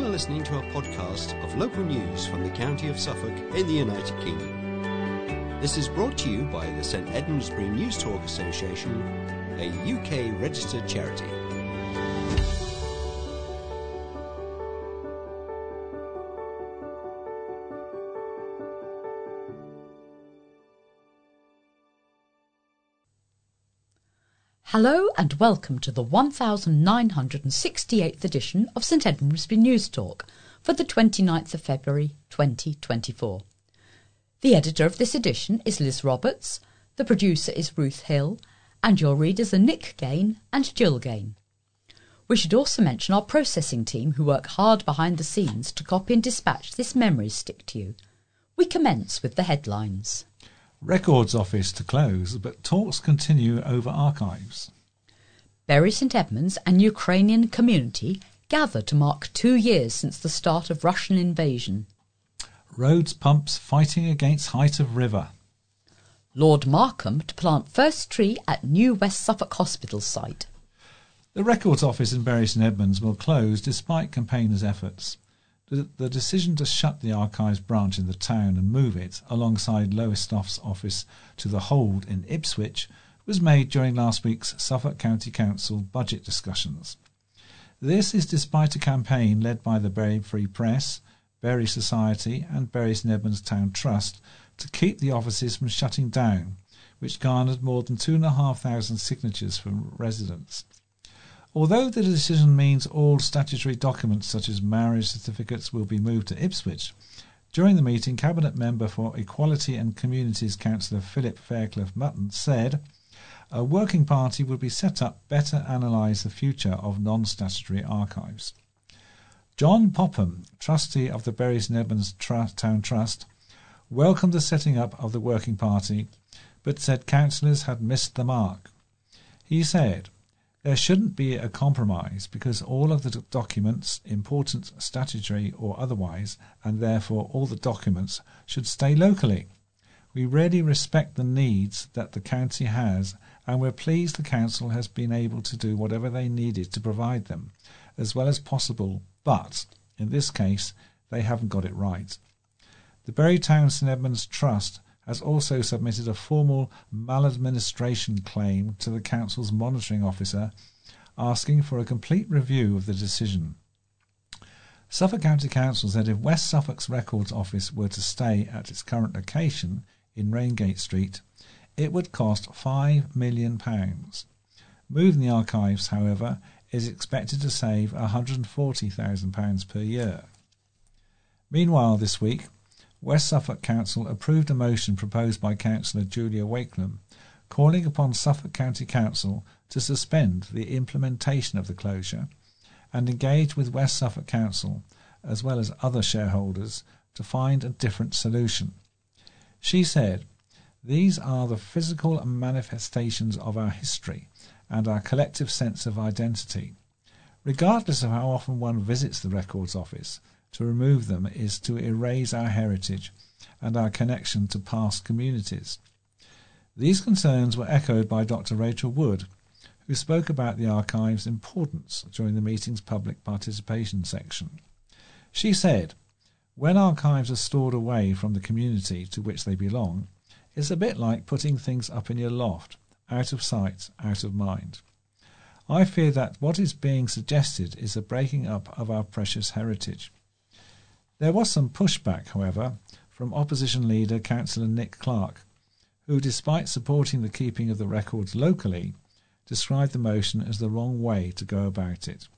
You're listening to a podcast of local news from the county of Suffolk in the United Kingdom. This is brought to you by the St Edmundsbury News Talk Association, a UK registered charity. Hello and welcome to the 1968th edition of St Edmundsbury News Talk for the 29th of February 2024. The editor of this edition is Liz Roberts, the producer is Ruth Hill, and your readers are Nick Gain and Jill Gain. We should also mention our processing team who work hard behind the scenes to copy and dispatch this memory stick to you. We commence with the headlines. Records Office to close, but talks continue over archives. Bury St Edmunds and Ukrainian community gather to mark two years since the start of Russian invasion. Roads pumps fighting against height of river. Lord Markham to plant first tree at new West Suffolk Hospital site. The Records Office in Bury St Edmunds will close despite campaigners' efforts. The decision to shut the archives branch in the town and move it alongside Lowestoft's office to the Hold in Ipswich was made during last week's Suffolk County Council budget discussions. This is despite a campaign led by the Bury Free Press, Bury Society, and Bury St Town Trust to keep the offices from shutting down, which garnered more than 2,500 signatures from residents. Although the decision means all statutory documents such as marriage certificates will be moved to Ipswich, during the meeting, Cabinet Member for Equality and Communities Councillor Philip Faircloth Mutton said a working party would be set up better analyse the future of non-statutory archives. John Popham, trustee of the Bury St Edmunds Town Trust, welcomed the setting up of the working party, but said councillors had missed the mark. He said, there shouldn't be a compromise because all of the documents, important statutory or otherwise, and therefore all the documents, should stay locally. We really respect the needs that the county has, and we're pleased the council has been able to do whatever they needed to provide them, as well as possible, but in this case, they haven't got it right. The Bury St Edmunds Trust has also submitted a formal maladministration claim to the Council's monitoring officer asking for a complete review of the decision. Suffolk County Council said if West Suffolk's Records Office were to stay at its current location in Raingate Street, it would cost £5 million. Moving the archives, however, is expected to save £140,000 per year. Meanwhile, this week, West Suffolk Council approved a motion proposed by Councillor Julia Wakelam calling upon Suffolk County Council to suspend the implementation of the closure and engage with West Suffolk Council as well as other shareholders to find a different solution. She said, These are the physical manifestations of our history and our collective sense of identity. Regardless of how often one visits the Records Office, to remove them is to erase our heritage and our connection to past communities. These concerns were echoed by Dr. Rachel Wood, who spoke about the archive's importance during the meeting's public participation section. She said, When archives are stored away from the community to which they belong, it's a bit like putting things up in your loft, out of sight, out of mind. I fear that what is being suggested is a breaking up of our precious heritage. There was some pushback, however, from opposition leader Councillor Nick Clark, who, despite supporting the keeping of the records locally, described the motion as the wrong way to go about it.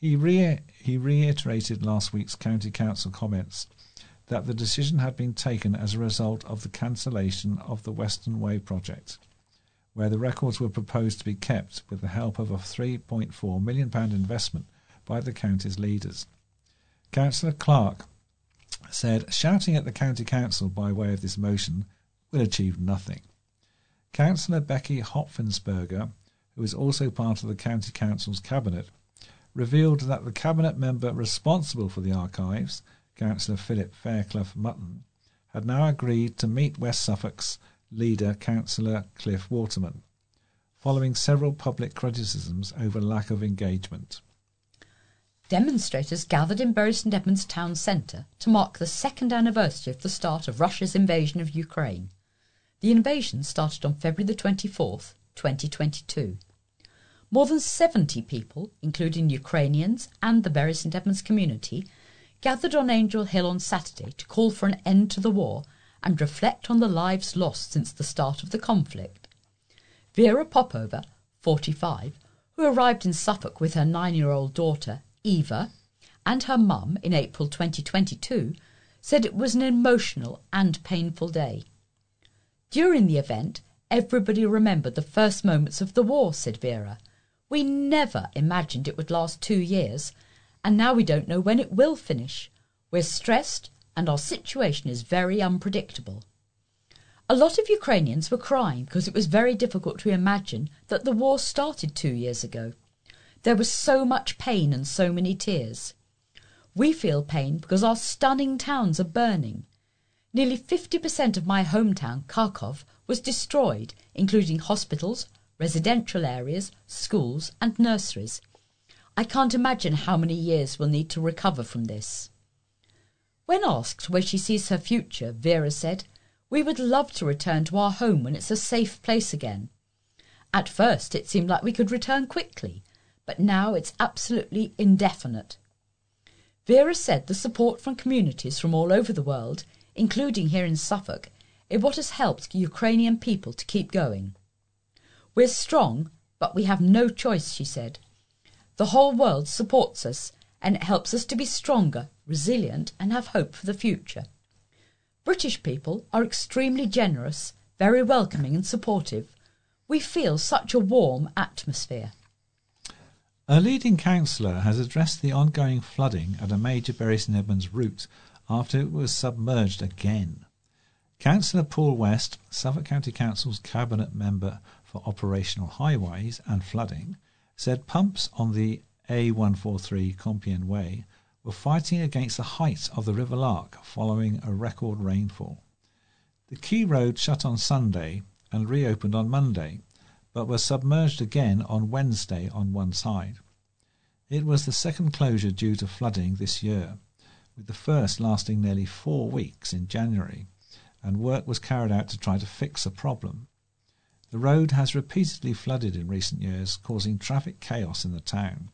He, re- he reiterated last week's County Council comments that the decision had been taken as a result of the cancellation of the Western Way project, where the records were proposed to be kept with the help of a £3.4 million investment by the county's leaders. Councillor Clark said shouting at the County Council by way of this motion will achieve nothing. Councillor Becky Hopfensperger, who is also part of the County Council's cabinet, revealed that the cabinet member responsible for the archives, Councillor Philip Faircloth Mutton, had now agreed to meet West Suffolk's leader, Councillor Cliff Waterman, following several public criticisms over lack of engagement. Demonstrators gathered in Bury St Edmunds town centre to mark the second anniversary of the start of Russia's invasion of Ukraine. The invasion started on February the 24th, 2022. More than 70 people, including Ukrainians and the Bury St Edmunds community, gathered on Angel Hill on Saturday to call for an end to the war and reflect on the lives lost since the start of the conflict. Vera Popova, 45, who arrived in Suffolk with her nine year old daughter, Eva, and her mum in April 2022, said it was an emotional and painful day. During the event, everybody remembered the first moments of the war, said Vera. We never imagined it would last two years, and now we don't know when it will finish. We're stressed, and our situation is very unpredictable. A lot of Ukrainians were crying because it was very difficult to imagine that the war started two years ago. There was so much pain and so many tears. We feel pain because our stunning towns are burning. Nearly 50% of my hometown, Kharkov, was destroyed, including hospitals, residential areas, schools, and nurseries. I can't imagine how many years we'll need to recover from this. When asked where she sees her future, Vera said, we would love to return to our home when it's a safe place again. At first, it seemed like we could return quickly, but now it's absolutely indefinite. Vera said the support from communities from all over the world, including here in Suffolk, is what has helped Ukrainian people to keep going. We're strong, but we have no choice, she said. The whole world supports us, and it helps us to be stronger, resilient, and have hope for the future. British people are extremely generous, very welcoming and supportive. We feel such a warm atmosphere. A leading councillor has addressed the ongoing flooding at a major Bury St Edmunds route after it was submerged again. Councillor Paul West, Suffolk County Council's Cabinet Member for Operational Highways and Flooding, said pumps on the A143 Compiègne Way were fighting against the height of the River Lark following a record rainfall. The key road shut on Sunday and reopened on Monday, but was submerged again on Wednesday on one side. It was the second closure due to flooding this year, with the first lasting nearly four weeks in January, and work was carried out to try to fix the problem. The road has repeatedly flooded in recent years, causing traffic chaos in the town.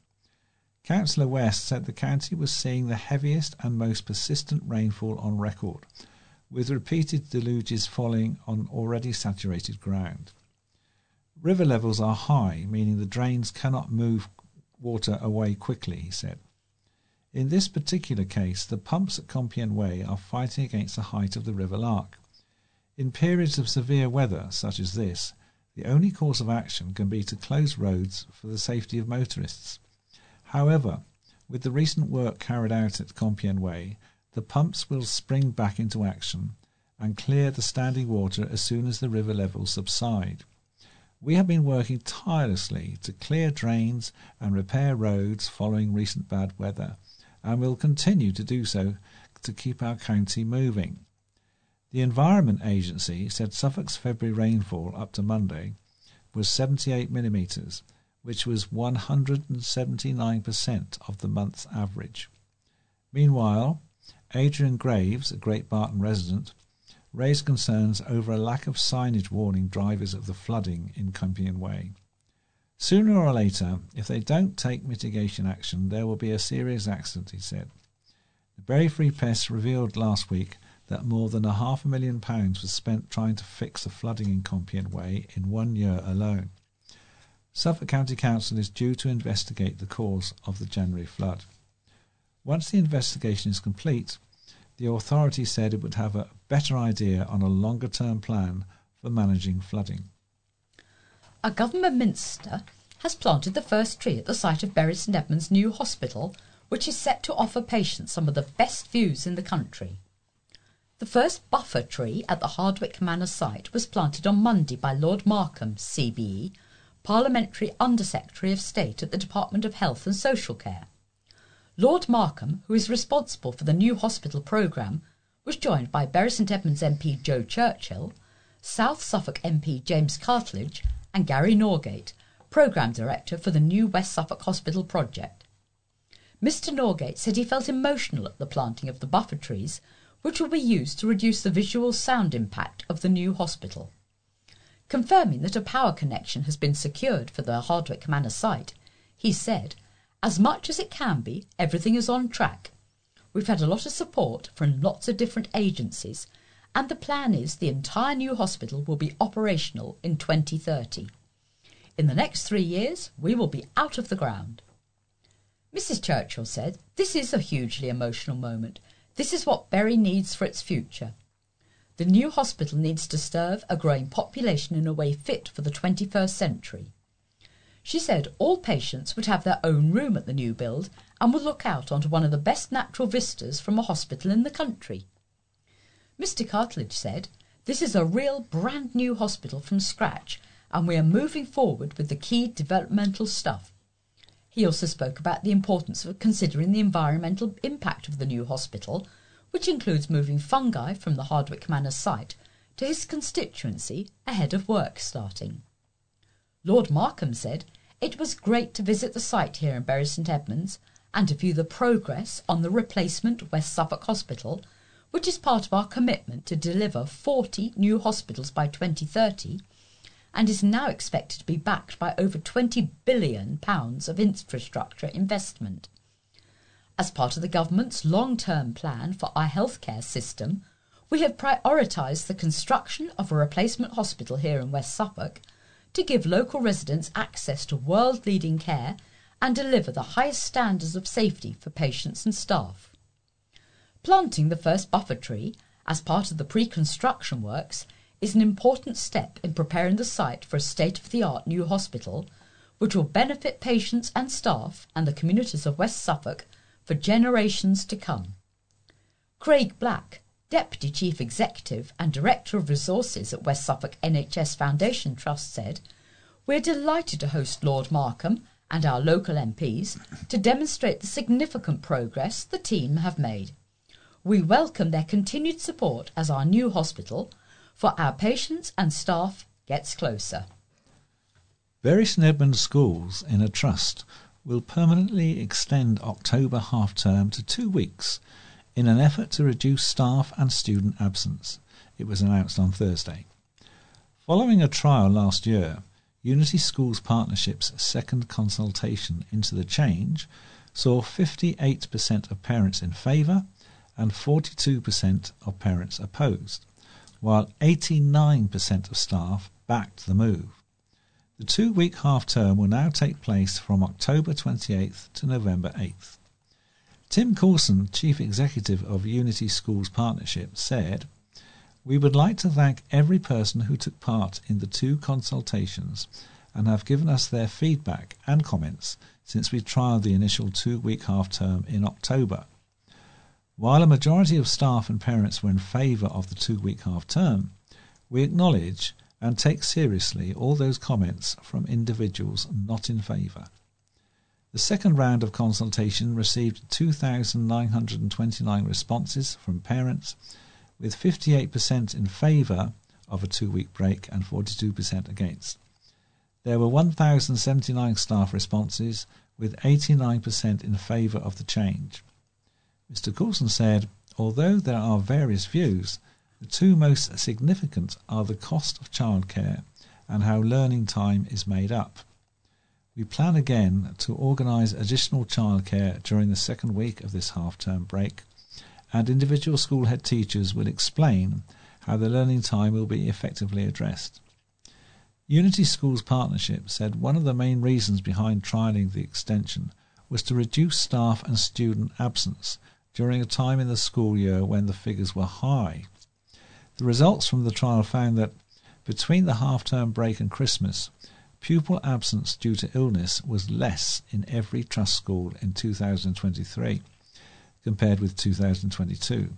Councillor West said the county was seeing the heaviest and most persistent rainfall on record, with repeated deluges falling on already saturated ground. River levels are high, meaning the drains cannot move water away quickly, he said. In this particular case, the pumps at Compiègne Way are fighting against the height of the River Lark. In periods of severe weather, such as this, the only course of action can be to close roads for the safety of motorists. However, with the recent work carried out at Compiègne Way, the pumps will spring back into action and clear the standing water as soon as the river levels subside. We have been working tirelessly to clear drains and repair roads following recent bad weather, and will continue to do so to keep our county moving. The Environment Agency said Suffolk's February rainfall up to Monday was 78 millimetres, which was 179% of the month's average. Meanwhile, Adrian Graves, a Great Barton resident, raised concerns over a lack of signage warning drivers of the flooding in Compiègne Way. Sooner or later, if they don't take mitigation action, there will be a serious accident, he said. The Bury Free Press revealed last week that more than a half a million pounds was spent trying to fix the flooding in Compiègne Way in one year alone. Suffolk County Council is due to investigate the cause of the January flood. Once the investigation is complete, the authority said it would have a better idea on a longer term plan for managing flooding. A government minister has planted the first tree at the site of Bury St Edmunds' new hospital, which is set to offer patients some of the best views in the country. The first buffer tree at the Hardwick Manor site was planted on Monday by Lord Markham, CBE, Parliamentary Under Secretary of State at the Department of Health and Social Care. Lord Markham, who is responsible for the new hospital programme, was joined by Bury St Edmunds MP Jo Churchill, South Suffolk MP James Cartlidge, and Gary Norgate, Programme Director for the new West Suffolk Hospital project. Mr. Norgate said he felt emotional at the planting of the buffer trees, which will be used to reduce the visual sound impact of the new hospital. Confirming that a power connection has been secured for the Hardwick Manor site, he said, As much as it can be, everything is on track. We've had a lot of support from lots of different agencies, and the plan is the entire new hospital will be operational in 2030. In the next three years, we will be out of the ground. Mrs. Churchill said, This is a hugely emotional moment. This is what Bury needs for its future. The new hospital needs to serve a growing population in a way fit for the 21st century. She said all patients would have their own room at the new build and would look out onto one of the best natural vistas from a hospital in the country. Mr. Cartlidge said, This is a real brand new hospital from scratch and we are moving forward with the key developmental stuff. He also spoke about the importance of considering the environmental impact of the new hospital, which includes moving fungi from the Hardwick Manor site to his constituency ahead of work starting. Lord Markham said it was great to visit the site here in Bury St Edmunds and to view the progress on the replacement West Suffolk Hospital, which is part of our commitment to deliver 40 new hospitals by 2030 and is now expected to be backed by over 20 billion pounds of infrastructure investment. As part of the government's long-term plan for our healthcare system, we have prioritised the construction of a replacement hospital here in West Suffolk to give local residents access to world-leading care and deliver the highest standards of safety for patients and staff. Planting the first buffer tree as part of the pre-construction works is an important step in preparing the site for a state-of-the-art new hospital, which will benefit patients and staff and the communities of West Suffolk for generations to come. Craig Black, Deputy Chief Executive and Director of Resources at West Suffolk NHS Foundation Trust said, We're delighted to host Lord Markham and our local MPs to demonstrate the significant progress the team have made. We welcome their continued support as our new hospital for our patients and staff gets closer. St Edmunds schools in a trust will permanently extend October half term to two weeks in an effort to reduce staff and student absence. It was announced on Thursday. Following a trial last year, Unity Schools Partnership's second consultation into the change saw 58% of parents in favour and 42% of parents opposed while 89% of staff backed the move. The two week half term will now take place from October 28th to November 8th. Tim Coulson, Chief Executive of Unity Schools Partnership, said, We would like to thank every person who took part in the two consultations and have given us their feedback and comments since we trialled the initial two week half term in October. While a majority of staff and parents were in favour of the two week half term, we acknowledge and take seriously all those comments from individuals not in favour. The second round of consultation received 2,929 responses from parents, with 58% in favour of a two week break and 42% against. There were 1,079 staff responses, with 89% in favour of the change. Mr. Coulson said, although there are various views, the two most significant are the cost of childcare and how learning time is made up. We plan again to organise additional childcare during the second week of this half term break, and individual school head teachers will explain how the learning time will be effectively addressed. Unity Schools Partnership said one of the main reasons behind trialling the extension was to reduce staff and student absence during a time in the school year when the figures were high. The results from the trial found that between the half term break and Christmas, pupil absence due to illness was less in every trust school in 2023 compared with 2022,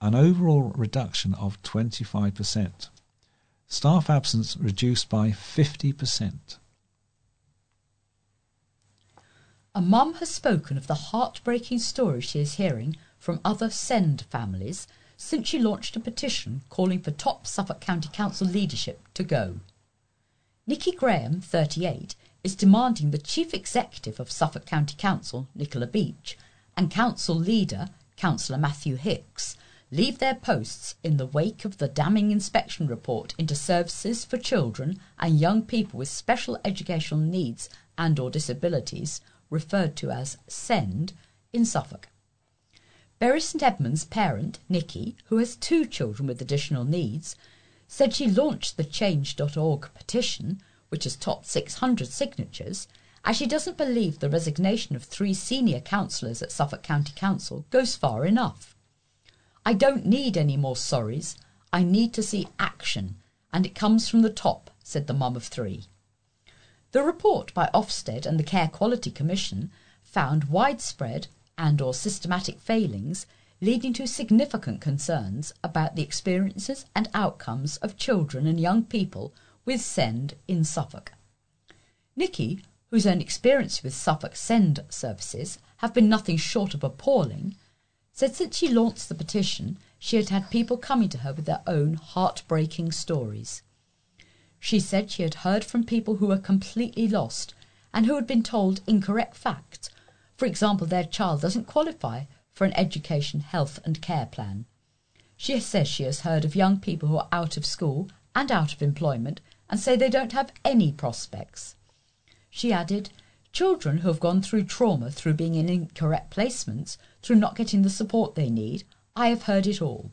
an overall reduction of 25%. Staff absence reduced by 50%. A mum has spoken of the heartbreaking stories she is hearing from other SEND families since she launched a petition calling for top Suffolk County Council leadership to go. Nikki Graham, 38, is demanding the Chief Executive of Suffolk County Council, Nicola Beach, and Council Leader, Councillor Matthew Hicks, leave their posts in the wake of the damning inspection report into services for children and young people with special educational needs and or disabilities, referred to as SEND, in Suffolk. Bury St Edmunds' parent, Nicky, who has two children with additional needs, said she launched the change.org petition, which has topped 600 signatures, as she doesn't believe the resignation of three senior councillors at Suffolk County Council goes far enough. I don't need any more sorries. I need to see action, and it comes from the top, said the mum of three. The report by Ofsted and the Care Quality Commission found widespread and or systematic failings leading to significant concerns about the experiences and outcomes of children and young people with SEND in Suffolk. Nikki, whose own experience with Suffolk SEND services have been nothing short of appalling, said since she launched the petition, she had had people coming to her with their own heartbreaking stories. She said she had heard from people who were completely lost and who had been told incorrect facts for example, their child doesn't qualify for an education, health, and care plan. She says she has heard of young people who are out of school and out of employment and say they don't have any prospects. She added, Children who have gone through trauma through being in incorrect placements, through not getting the support they need, I have heard it all.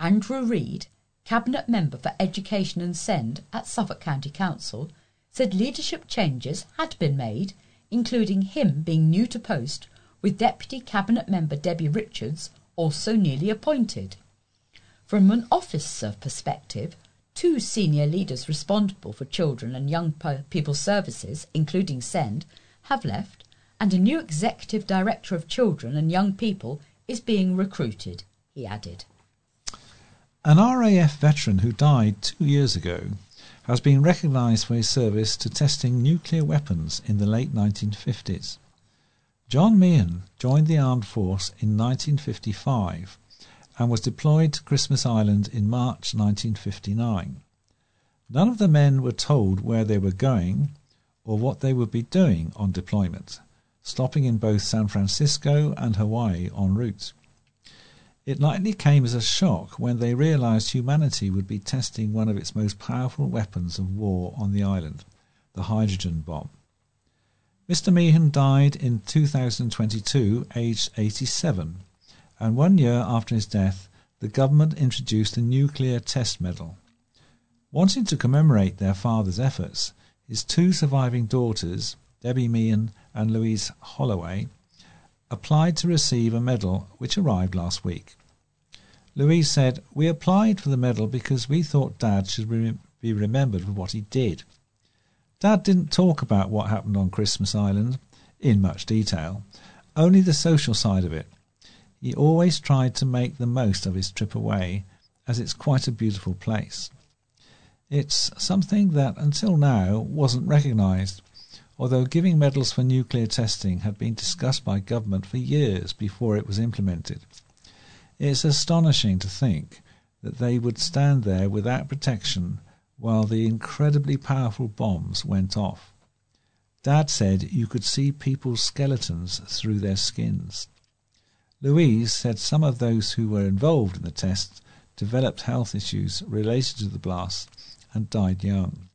Andrew Reid, Cabinet Member for Education and Send at Suffolk County Council, said leadership changes had been made including him being new to post, with Deputy Cabinet Member Debbie Richards also newly appointed. From an officer perspective, two senior leaders responsible for children and young people services, including SEND, have left, and a new executive director of children and young people is being recruited, he added. An RAF veteran who died two years ago has been recognised for his service to testing nuclear weapons in the late 1950s. John Meehan joined the armed force in 1955 and was deployed to Christmas Island in March 1959. None of the men were told where they were going or what they would be doing on deployment, stopping in both San Francisco and Hawaii en route. It likely came as a shock when they realized humanity would be testing one of its most powerful weapons of war on the island, the hydrogen bomb. Mr. Meehan died in 2022, aged 87, and one year after his death, the government introduced a nuclear test medal. Wanting to commemorate their father's efforts, his two surviving daughters, Debbie Meehan and Louise Holloway, applied to receive a medal which arrived last week. Louise said, We applied for the medal because we thought Dad should be remembered for what he did. Dad didn't talk about what happened on Christmas Island in much detail, only the social side of it. He always tried to make the most of his trip away, as it's quite a beautiful place. It's something that until now wasn't recognised although giving medals for nuclear testing had been discussed by government for years before it was implemented. It's astonishing to think that they would stand there without protection while the incredibly powerful bombs went off. Dad said you could see people's skeletons through their skins. Louise said some of those who were involved in the tests developed health issues related to the blast and died young.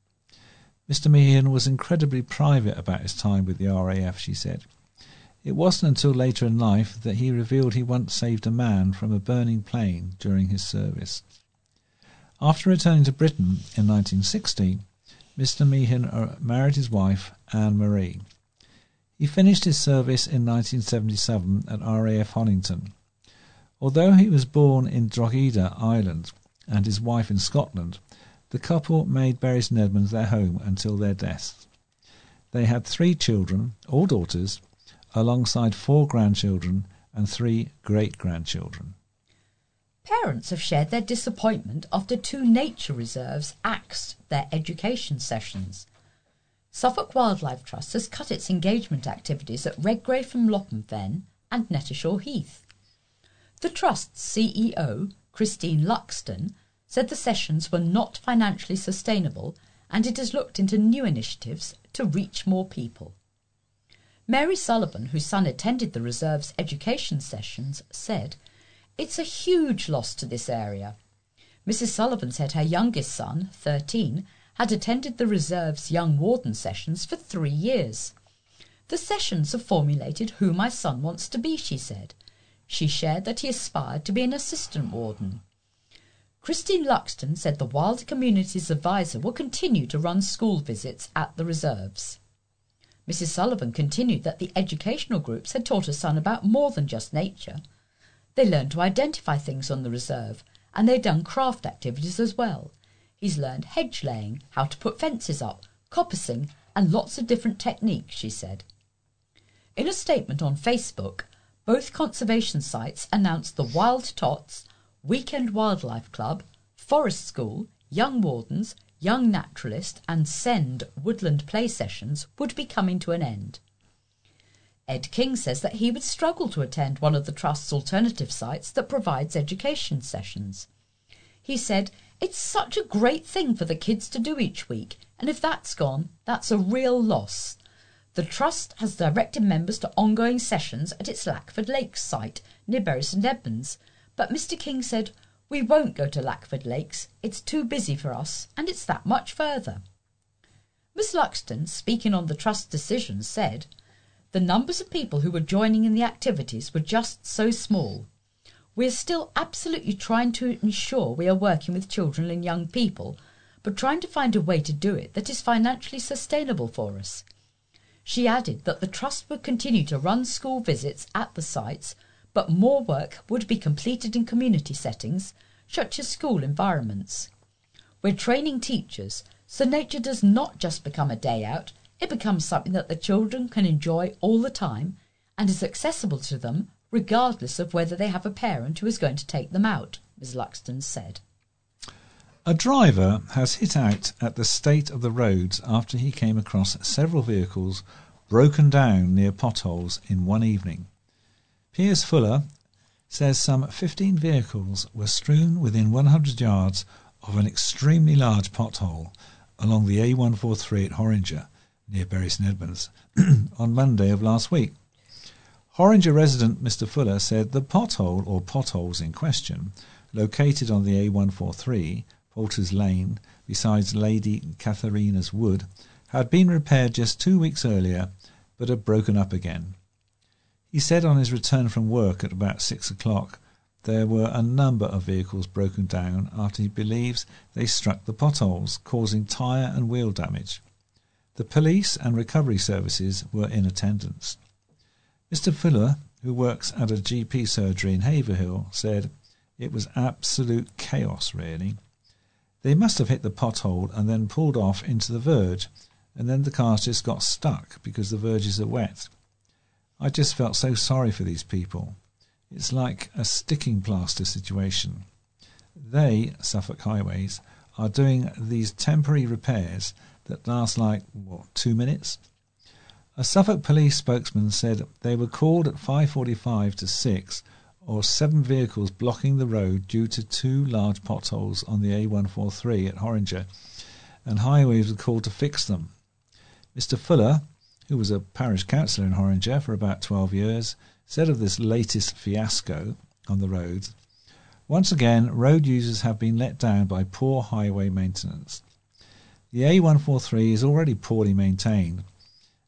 Mr. Meehan was incredibly private about his time with the RAF, she said. It wasn't until later in life that he revealed he once saved a man from a burning plane during his service. After returning to Britain in 1960, Mr. Meehan uh, married his wife, Anne Marie. He finished his service in 1977 at RAF Honington. Although he was born in Drogheda, Ireland, and his wife in Scotland, the couple made Bury St Edmunds their home until their deaths. They had three children, all daughters, alongside four grandchildren and three great grandchildren. Parents have shared their disappointment after two nature reserves axed their education sessions. Suffolk Wildlife Trust has cut its engagement activities at Redgrave from Fen and Knettishall Heath. The Trust's CEO, Christine Luxton, said the sessions were not financially sustainable and it has looked into new initiatives to reach more people. Mary Sullivan, whose son attended the reserve's education sessions, said, It's a huge loss to this area. Mrs. Sullivan said her youngest son, 13, had attended the reserve's young warden sessions for three years. The sessions have formulated who my son wants to be, she said. She shared that he aspired to be an assistant warden. Christine Luxton said the Wilder Communities Advisor will continue to run school visits at the reserves. Mrs. Sullivan continued that the educational groups had taught her son about more than just nature. They learned to identify things on the reserve, and they'd done craft activities as well. He's learned hedge laying, how to put fences up, coppicing, and lots of different techniques, she said. In a statement on Facebook, both conservation sites announced the Wild Tots, Weekend Wildlife Club, Forest School, Young Wardens, Young Naturalist, and Send woodland play sessions would be coming to an end. Ed King says that he would struggle to attend one of the Trust's alternative sites that provides education sessions. He said, It's such a great thing for the kids to do each week, and if that's gone, that's a real loss. The Trust has directed members to ongoing sessions at its Lackford Lakes site near Bury St Edmunds, but Mr King said, we won't go to Lackford Lakes. It's too busy for us, and it's that much further. Miss Luxton, speaking on the Trust's decision, said, The numbers of people who were joining in the activities were just so small. We are still absolutely trying to ensure we are working with children and young people, but trying to find a way to do it that is financially sustainable for us. She added that the Trust would continue to run school visits at the sites but more work would be completed in community settings, such as school environments. We're training teachers, so nature does not just become a day out, it becomes something that the children can enjoy all the time and is accessible to them regardless of whether they have a parent who is going to take them out, Ms. Luxton said. A driver has hit out at the state of the roads after he came across several vehicles broken down near potholes in one evening. Piers Fuller says some 15 vehicles were strewn within 100 yards of an extremely large pothole along the A143 at Horringer, near Bury St Edmunds, on Monday of last week. Horringer resident Mr. Fuller said the pothole or potholes in question, located on the A143, Poulter's Lane, besides Lady Catharina's Wood, had been repaired just two weeks earlier but had broken up again. He said on his return from work at about six o'clock there were a number of vehicles broken down after he believes they struck the potholes, causing tyre and wheel damage. The police and recovery services were in attendance. Mr. Fuller, who works at a GP surgery in Haverhill, said it was absolute chaos, really. They must have hit the pothole and then pulled off into the verge, and then the cars just got stuck because the verges are wet. I just felt so sorry for these people. It's like a sticking plaster situation. They, Suffolk Highways, are doing these temporary repairs that last like, what, two minutes? A Suffolk police spokesman said they were called at 5.45 to 6 or seven vehicles blocking the road due to two large potholes on the A143 at Horringer, and highways were called to fix them. Mr. Fuller, who was a parish councillor in Horringer for about 12 years, said of this latest fiasco on the roads Once again, road users have been let down by poor highway maintenance. The A143 is already poorly maintained,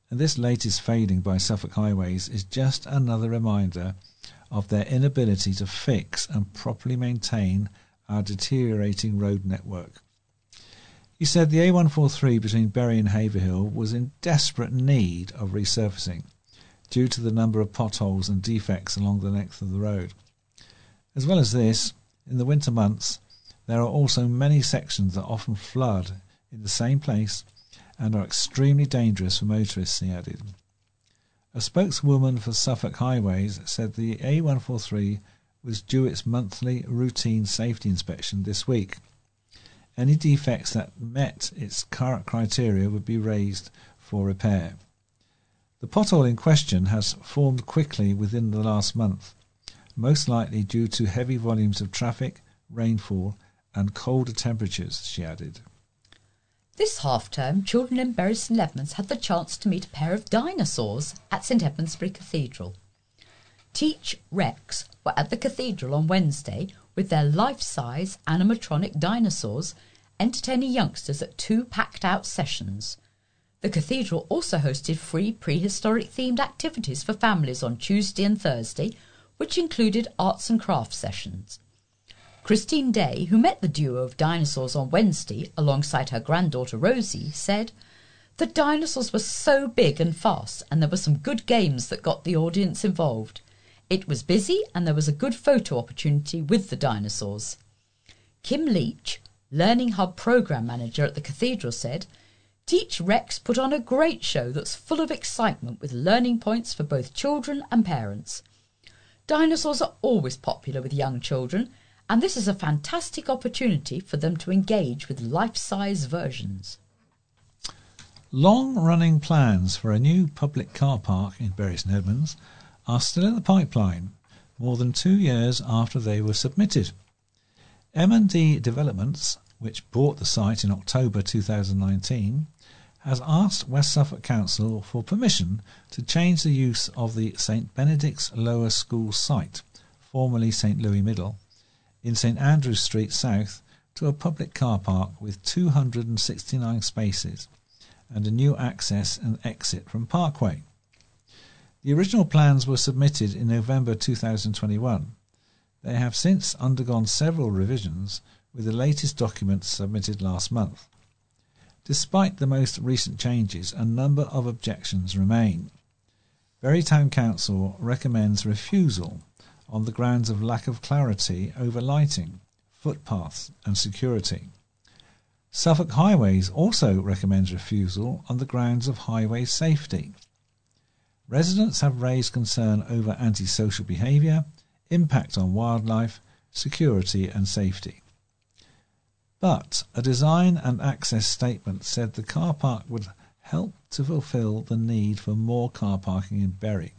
and this latest fading by Suffolk Highways is just another reminder of their inability to fix and properly maintain our deteriorating road network. He said the A143 between Bury and Haverhill was in desperate need of resurfacing due to the number of potholes and defects along the length of the road. As well as this, in the winter months, there are also many sections that often flood in the same place and are extremely dangerous for motorists, he added. A spokeswoman for Suffolk Highways said the A143 was due its monthly routine safety inspection this week any defects that met its current criteria would be raised for repair. The pothole in question has formed quickly within the last month, most likely due to heavy volumes of traffic, rainfall, and colder temperatures, she added. This half term, children in Bury St Edmunds had the chance to meet a pair of dinosaurs at St Edmundsbury Cathedral. Teach Rex were at the cathedral on Wednesday with their life size animatronic dinosaurs, entertaining youngsters at two packed out sessions. The cathedral also hosted free prehistoric themed activities for families on Tuesday and Thursday, which included arts and crafts sessions. Christine Day, who met the duo of dinosaurs on Wednesday alongside her granddaughter Rosie, said, The dinosaurs were so big and fast, and there were some good games that got the audience involved. It was busy, and there was a good photo opportunity with the dinosaurs. Kim Leach, Learning Hub Program Manager at the Cathedral, said, Teach Rex put on a great show that's full of excitement with learning points for both children and parents. Dinosaurs are always popular with young children, and this is a fantastic opportunity for them to engage with life size versions. Long running plans for a new public car park in Bury St Edmunds are still in the pipeline, more than two years after they were submitted. M&D Developments, which bought the site in October 2019, has asked West Suffolk Council for permission to change the use of the St Benedict's Lower School site, formerly St Louis Middle, in St Andrews Street South to a public car park with 269 spaces and a new access and exit from Parkway. The original plans were submitted in November 2021. They have since undergone several revisions, with the latest documents submitted last month. Despite the most recent changes, a number of objections remain. Bury Town Council recommends refusal on the grounds of lack of clarity over lighting, footpaths, and security. Suffolk Highways also recommends refusal on the grounds of highway safety. Residents have raised concern over antisocial behaviour, impact on wildlife, security, and safety. But a design and access statement said the car park would help to fulfil the need for more car parking in Bury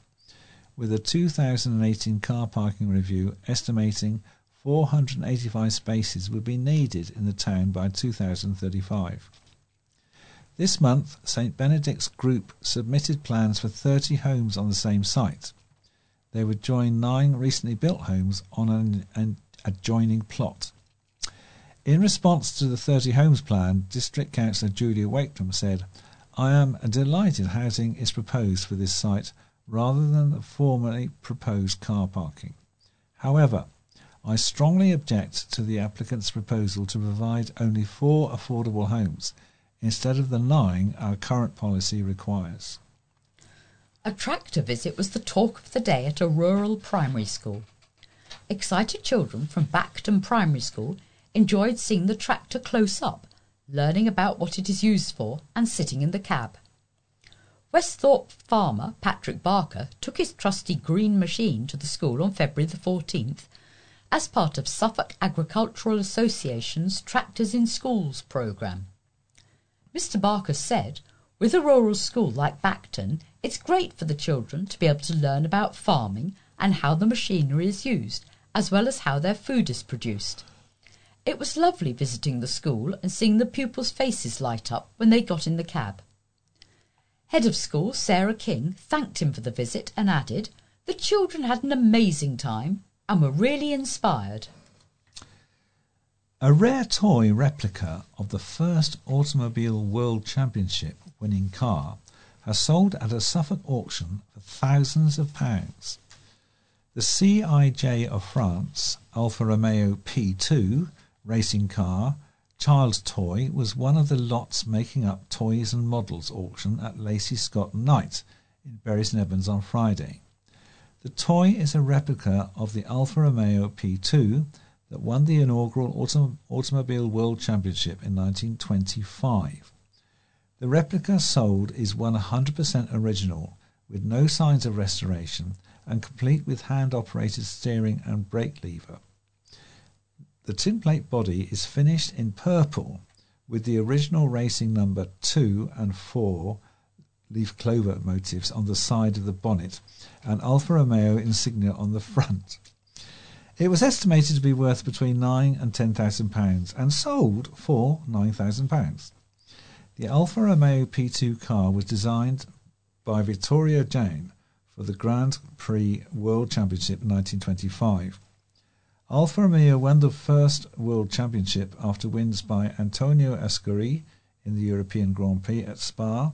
with a 2018 car parking review estimating 485 spaces would be needed in the town by 2035. This month, St Benedict's Group submitted plans for 30 homes on the same site. They would join nine recently built homes on an, an adjoining plot. In response to the 30 homes plan, District Councillor Julia Wakelam said, I am delighted housing is proposed for this site rather than the formerly proposed car parking. However, I strongly object to the applicant's proposal to provide only four affordable homes instead of the nine our current policy requires. A tractor visit was the talk of the day at a rural primary school. Excited children from Bacton Primary School enjoyed seeing the tractor close up, learning about what it is used for, and sitting in the cab. Westhorpe farmer Patrick Barker took his trusty green machine to the school on February the 14th as part of Suffolk Agricultural Association's Tractors in Schools programme. Mr. Barker said, with a rural school like Bacton, it's great for the children to be able to learn about farming and how the machinery is used, as well as how their food is produced. It was lovely visiting the school and seeing the pupils' faces light up when they got in the cab. Head of school Sarah King thanked him for the visit and added, The children had an amazing time and were really inspired. A rare toy replica of the first Automobile World Championship winning car has sold at a Suffolk auction for thousands of pounds. The CIJ of France Alfa Romeo P2 racing car Child's Toy was one of the lots making up Toys and Models auction at Lacy Scott Knight in Bury St Edmunds on Friday. The toy is a replica of the Alfa Romeo P2 that won the inaugural Autom- Automobile World Championship in 1925. The replica sold is 100% original, with no signs of restoration, and complete with hand operated steering and brake lever. The tinplate body is finished in purple with the original racing number 2 and 4 leaf clover motifs on the side of the bonnet and Alfa Romeo insignia on the front. It was estimated to be worth between nine and ten thousand pounds and sold for nine thousand pounds. The Alfa Romeo P2 car was designed by Vittorio Jano for the Grand Prix World Championship in 1925. Alfa Romeo won the first World Championship after wins by Antonio Ascari in the European Grand Prix at Spa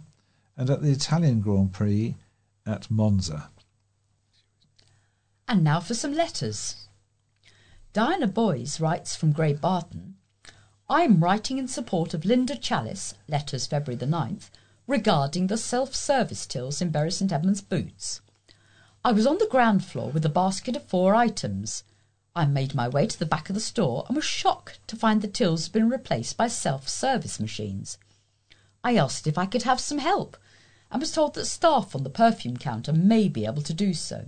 and at the Italian Grand Prix at Monza. And now for some letters. Diana Boys writes from Great Barton I'm writing in support of Linda Chalice, letters February the 9th, regarding the self service tills in Bury St Edmunds Boots. I was on the ground floor with a basket of four items. I made my way to the back of the store and was shocked to find the tills had been replaced by self service machines. I asked if I could have some help and was told that staff on the perfume counter may be able to do so.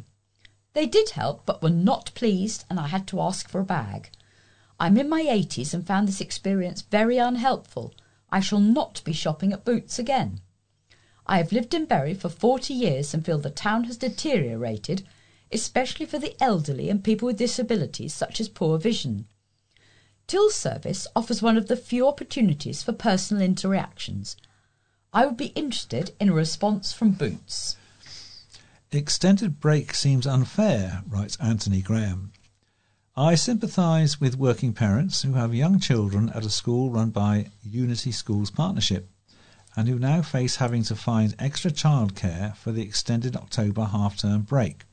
They did help, but were not pleased, and I had to ask for a bag. I'm in my eighties and found this experience very unhelpful. I shall not be shopping at Boots again. I have lived in Bury for forty years and feel the town has deteriorated, especially for the elderly and people with disabilities such as poor vision. Till service offers one of the few opportunities for personal interactions. I would be interested in a response from Boots. Extended break seems unfair, writes Anthony Graham. I sympathise with working parents who have young children at a school run by Unity Schools Partnership and who now face having to find extra childcare for the extended October half term break.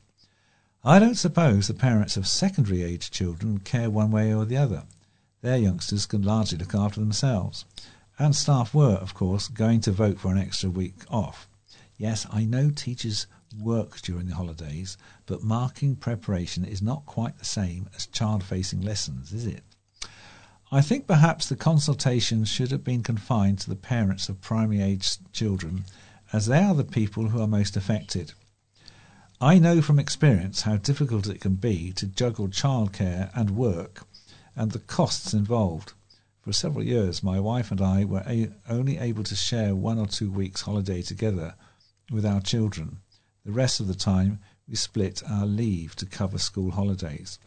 I don't suppose the parents of secondary age children care one way or the other. Their youngsters can largely look after themselves. And staff were, of course, going to vote for an extra week off. Yes, I know teachers work during the holidays, but marking preparation is not quite the same as child facing lessons, is it? I think perhaps the consultation should have been confined to the parents of primary age children, as they are the people who are most affected. I know from experience how difficult it can be to juggle childcare and work and the costs involved. For several years, my wife and I were only able to share one or two weeks' holiday together with our children. The rest of the time, we split our leave to cover school holidays.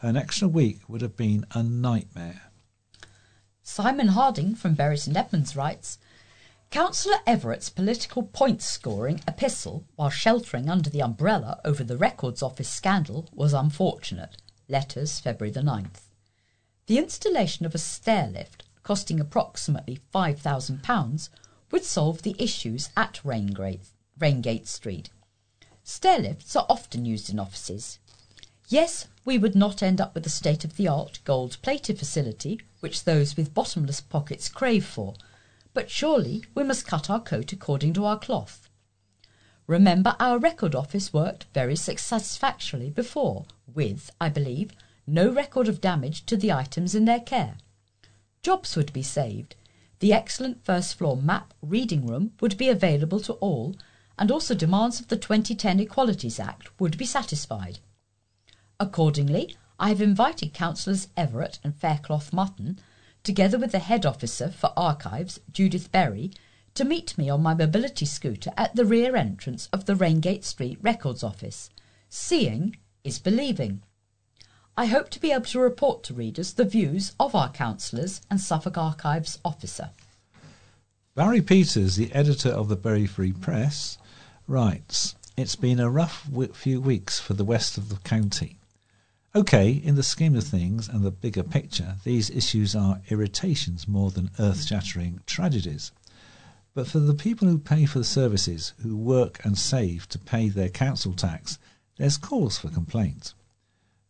An extra week would have been a nightmare. Simon Harding from Bury St Edmunds writes Councillor Everett's political point scoring epistle while sheltering under the umbrella over the Records Office scandal was unfortunate. Letters, February the 9th. The installation of a stair lift, costing approximately £5,000, would solve the issues at Raingate Street. Stair lifts are often used in offices. Yes, we would not end up with a state of the art gold plated facility which those with bottomless pockets crave for, but surely we must cut our coat according to our cloth. Remember, our record office worked very satisfactorily before, with, I believe, no record of damage to the items in their care. Jobs would be saved. The excellent first floor map reading room would be available to all, and also demands of the 2010 Equalities Act would be satisfied. Accordingly, I have invited Councillors Everett and Faircloth Mutton, together with the head officer for archives, Judith Berry, to meet me on my mobility scooter at the rear entrance of the Raingate Street Records Office. Seeing is believing. I hope to be able to report to readers the views of our councillors and Suffolk Archives officer. Barry Peters, the editor of the Bury Free Press, writes It's been a rough few weeks for the west of the county. OK, in the scheme of things and the bigger picture, these issues are irritations more than earth shattering tragedies. But for the people who pay for the services, who work and save to pay their council tax, there's cause for complaint.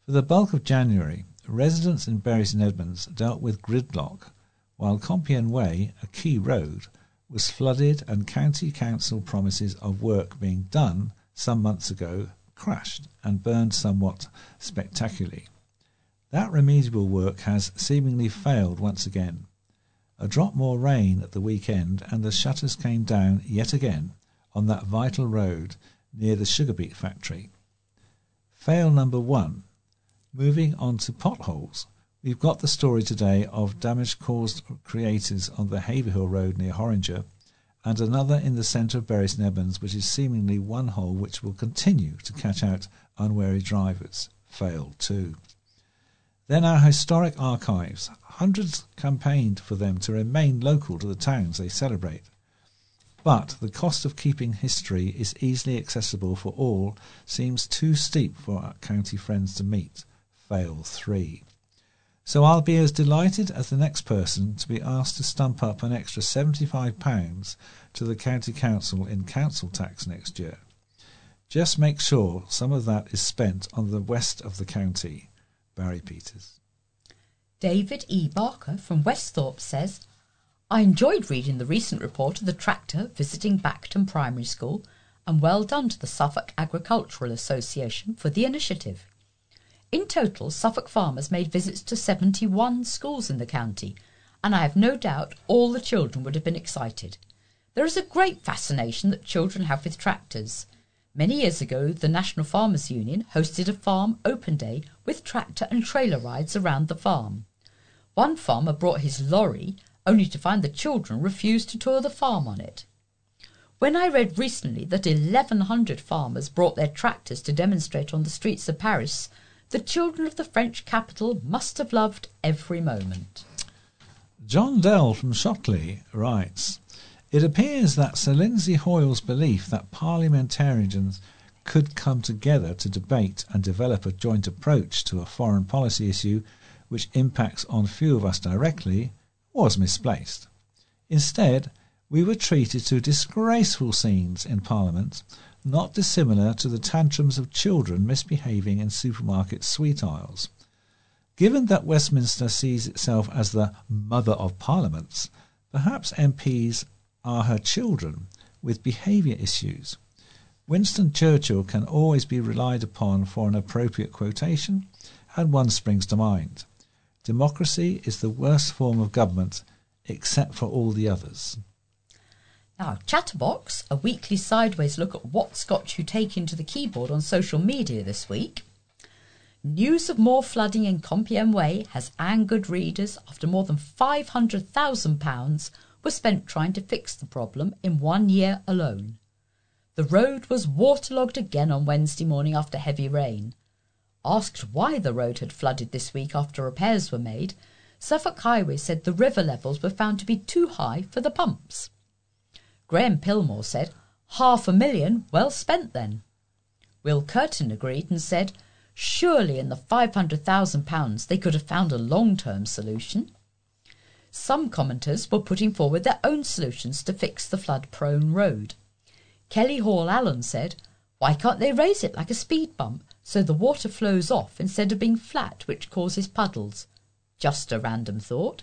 For the bulk of January, residents in Bury St Edmunds dealt with gridlock, while Compiègne Way, a key road, was flooded and county council promises of work being done some months ago crashed and burned somewhat spectacularly. That remedial work has seemingly failed once again. A drop more rain at the weekend and the shutters came down yet again on that vital road near the sugar beet factory. Fail number one. Moving on to potholes. We've got the story today of damage caused creators on the Haverhill Road near Horringer and another in the centre of Edmunds, which is seemingly one hole which will continue to catch out unwary drivers. Fail too. Then our historic archives. Hundreds campaigned for them to remain local to the towns they celebrate. But the cost of keeping history is easily accessible for all seems too steep for our county friends to meet. Fail 3. So I'll be as delighted as the next person to be asked to stump up an extra £75 to the County Council in council tax next year. Just make sure some of that is spent on the west of the county. Barry Peters. David E. Barker from Westhorpe says, I enjoyed reading the recent report of the tractor visiting Bacton Primary School and well done to the Suffolk Agricultural Association for the initiative. In total, Suffolk farmers made visits to 71 schools in the county, and I have no doubt all the children would have been excited. There is a great fascination that children have with tractors. Many years ago, the National Farmers Union hosted a farm open day with tractor and trailer rides around the farm. One farmer brought his lorry only to find the children refused to tour the farm on it. When I read recently that 1,100 farmers brought their tractors to demonstrate on the streets of Paris, the children of the French capital must have loved every moment. John Dell from Shotley writes It appears that Sir Lindsay Hoyle's belief that parliamentarians could come together to debate and develop a joint approach to a foreign policy issue which impacts on few of us directly was misplaced. Instead, we were treated to disgraceful scenes in Parliament, not dissimilar to the tantrums of children misbehaving in supermarket sweet aisles. Given that Westminster sees itself as the mother of parliaments, perhaps MPs are her children with behaviour issues. Winston Churchill can always be relied upon for an appropriate quotation, and one springs to mind. Democracy is the worst form of government except for all the others. Now, Chatterbox, a weekly sideways look at what's got you taking to the keyboard on social media this week. News of more flooding in Compiègne Way has angered readers after more than £500,000 was spent trying to fix the problem in one year alone. The road was waterlogged again on Wednesday morning after heavy rain. Asked why the road had flooded this week after repairs were made, Suffolk Highway said the river levels were found to be too high for the pumps. Graham Pillmore said, Half a million well spent then. Will Curtin agreed and said, Surely in the £500,000 they could have found a long term solution. Some commenters were putting forward their own solutions to fix the flood prone road. Kelly Hall Allen said, Why can't they raise it like a speed bump so the water flows off instead of being flat, which causes puddles? Just a random thought.